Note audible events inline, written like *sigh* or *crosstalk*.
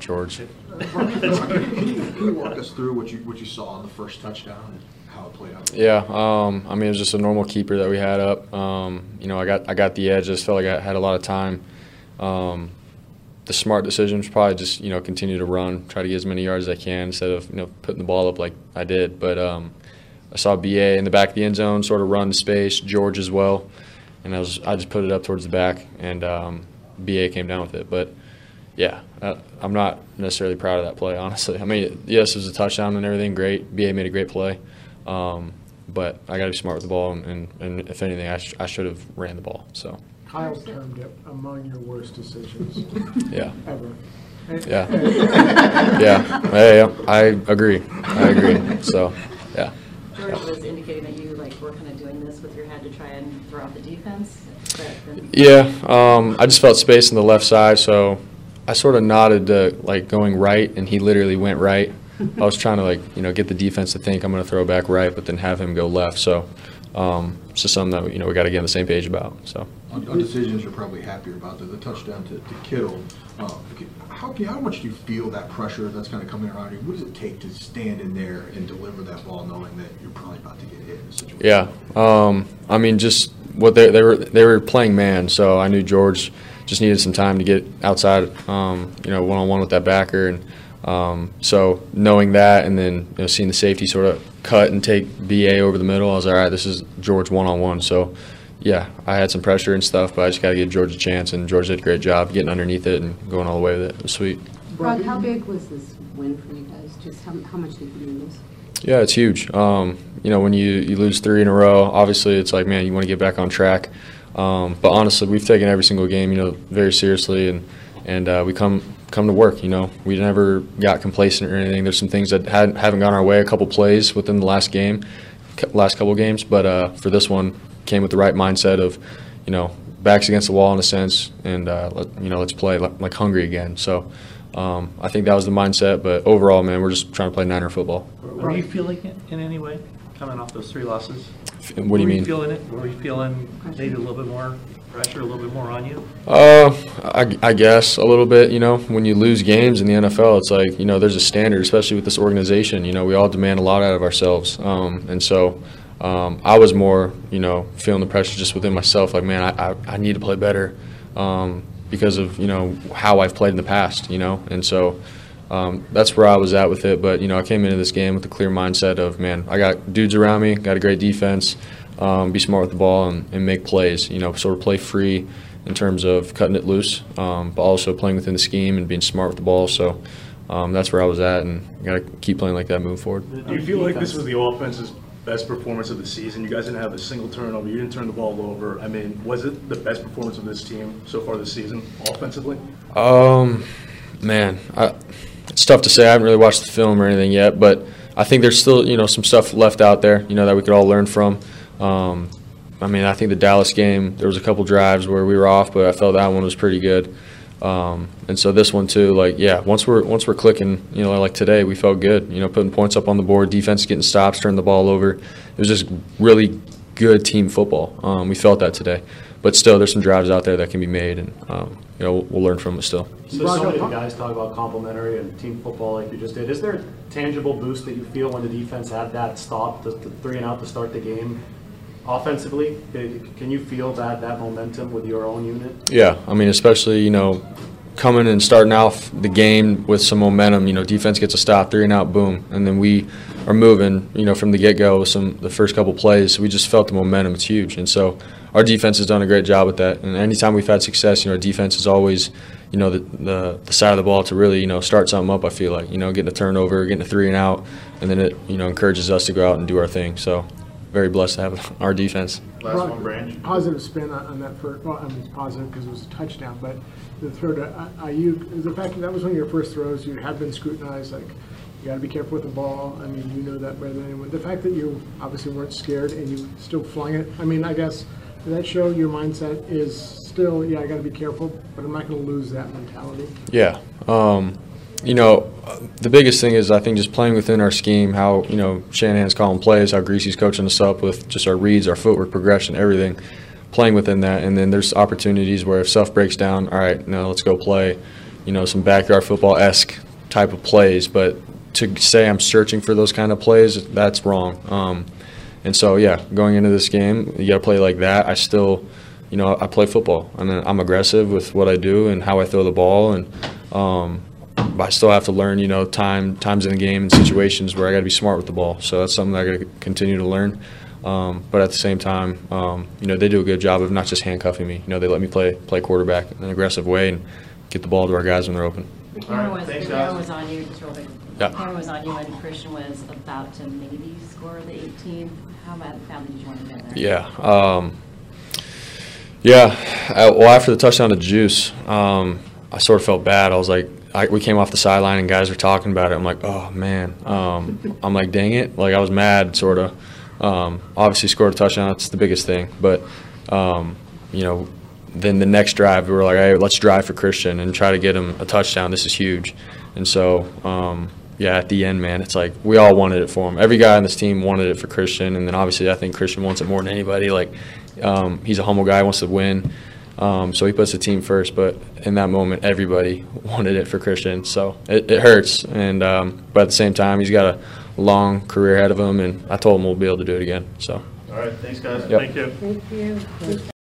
George. *laughs* Can you, walk us through what you what you saw on the first touchdown and how it played out? Yeah, um, I mean it was just a normal keeper that we had up. Um, you know, I got I got the edge. I just felt like I had a lot of time. Um, the smart decision was probably just you know continue to run, try to get as many yards as I can instead of you know putting the ball up like I did. But um, I saw BA in the back of the end zone, sort of run to space. George as well, and I was I just put it up towards the back, and um, BA came down with it. But yeah, uh, I'm not necessarily proud of that play, honestly. I mean, yes, it was a touchdown and everything, great. BA made a great play, um, but I got to be smart with the ball, and, and, and if anything, I, sh- I should have ran the ball. So Kyle termed it among your worst decisions *laughs* yeah, ever. yeah, yeah, yeah, yeah. I agree. I agree. So yeah. George was indicating that you like were kind of doing this with your head to try and throw out the defense. but then- Yeah, um, I just felt space on the left side, so I sort of nodded to like going right, and he literally went right. I was trying to like you know get the defense to think I'm going to throw back right, but then have him go left. So um, it's just something that you know we got to get on the same page about. So On, on decisions you're probably happier about the, the touchdown to, to Kittle. Um, how how much do you feel that pressure that's kind of coming around you? What does it take to stand in there and deliver that ball, knowing that you're probably about to get hit in a situation? yeah, um, I mean just what they they were they were playing man, so I knew George just needed some time to get outside, um, you know, one on one with that backer, and um, so knowing that, and then you know, seeing the safety sort of cut and take BA over the middle, I was all right. This is George one on one, so. Yeah, I had some pressure and stuff, but I just got to give George a chance, and George did a great job getting underneath it and going all the way with it. It was sweet. Rod, how big was this win for you guys? Just how, how much did you lose? Yeah, it's huge. Um, you know, when you, you lose three in a row, obviously it's like, man, you want to get back on track. Um, but honestly, we've taken every single game, you know, very seriously, and and uh, we come come to work. You know, we never got complacent or anything. There's some things that hadn't, haven't gone our way. A couple plays within the last game, last couple games, but uh, for this one, came with the right mindset of, you know, backs against the wall in a sense, and uh, let, you know, let's play like, like hungry again. So. Um, I think that was the mindset, but overall, man, we're just trying to play Niner football. Were you feeling it in any way, coming off those three losses? What do you mean? Were you feeling it? Were you feeling maybe a little bit more pressure, a little bit more on you? Uh, I, I guess a little bit. You know, when you lose games in the NFL, it's like you know there's a standard, especially with this organization. You know, we all demand a lot out of ourselves, um, and so um, I was more, you know, feeling the pressure just within myself. Like, man, I, I, I need to play better um, because of you know how I've played in the past. You know, and so. Um, that's where I was at with it, but you know I came into this game with a clear mindset of man, I got dudes around me, got a great defense, um, be smart with the ball and, and make plays. You know, sort of play free in terms of cutting it loose, um, but also playing within the scheme and being smart with the ball. So um, that's where I was at, and got to keep playing like that moving forward. Do you feel like this was the offense's best performance of the season? You guys didn't have a single turnover, you didn't turn the ball over. I mean, was it the best performance of this team so far this season, offensively? Um, man, I, it's tough to say. I haven't really watched the film or anything yet, but I think there's still you know some stuff left out there, you know, that we could all learn from. Um, I mean, I think the Dallas game there was a couple drives where we were off, but I felt that one was pretty good. Um, and so this one too, like yeah, once we're once we're clicking, you know, like today, we felt good. You know, putting points up on the board, defense getting stops, turning the ball over. It was just really good team football. Um, we felt that today, but still, there's some drives out there that can be made, and um, you know, we'll, we'll learn from it still. So so many guys talk about complementary and team football like you just did. Is there a tangible boost that you feel when the defense had that stop, the, the three and out to start the game? Offensively, Can- can you feel that, that momentum with your own unit? Yeah, I mean, especially you know, coming and starting off the game with some momentum. You know, defense gets a stop, three and out, boom, and then we are moving. You know, from the get go some the first couple plays, we just felt the momentum. It's huge, and so our defense has done a great job with that. And anytime we've had success, you know, our defense is always, you know, the, the the side of the ball to really you know start something up. I feel like you know, getting a turnover, getting a three and out, and then it you know encourages us to go out and do our thing. So. Very blessed to have *laughs* our defense. Last one, Branch. Positive spin on, on that first, well, I mean, it's positive because it was a touchdown, but the throw to uh, Aiyuk, the fact that that was one of your first throws, you have been scrutinized, like, you gotta be careful with the ball, I mean, you know that better than anyone. The fact that you obviously weren't scared and you still flung it, I mean, I guess, does that show your mindset is still, yeah, I gotta be careful, but I'm not gonna lose that mentality? Yeah. Um, you know, the biggest thing is I think just playing within our scheme, how, you know, Shanahan's calling plays, how Griese's coaching us up with just our reads, our footwork progression, everything, playing within that. And then there's opportunities where if stuff breaks down, all right, now let's go play. you know, some backyard football esque type of plays. But to say I'm searching for those kind of plays, that's wrong. Um, and so, yeah, going into this game, you got to play like that. I still, you know, I play football, and I'm aggressive with what I do and how I throw the ball, and um, but I still have to learn, you know, time times in the game and situations where I got to be smart with the ball. So that's something I got to continue to learn. Um, but at the same time, um, you know, they do a good job of not just handcuffing me. You know, they let me play play quarterback in an aggressive way and get the ball to our guys when they're open. The camera All right, was, the camera was on you, just real quick. Yeah. The camera was on you when Christian was about to maybe score the 18. How bad, badly did you get there? Yeah. Um, yeah. Uh, well, after the touchdown to Juice, um, I sort of felt bad. I was like, I, we came off the sideline and guys were talking about it. I'm like, oh man. Um, I'm like, dang it. Like I was mad, sort of. Um, obviously scored a touchdown. That's the biggest thing. But um, you know, then the next drive we were like, hey, let's drive for Christian and try to get him a touchdown. This is huge. And so, um, yeah, at the end, man, it's like we all wanted it for him. Every guy on this team wanted it for Christian, and then obviously I think Christian wants it more than anybody. Like um, he's a humble guy, wants to win, um, so he puts the team first. But in that moment, everybody *laughs* wanted it for Christian, so it, it hurts. And um, but at the same time, he's got a long career ahead of him, and I told him we'll be able to do it again. So. All right, thanks, guys. Yep. Thank you. Thank you.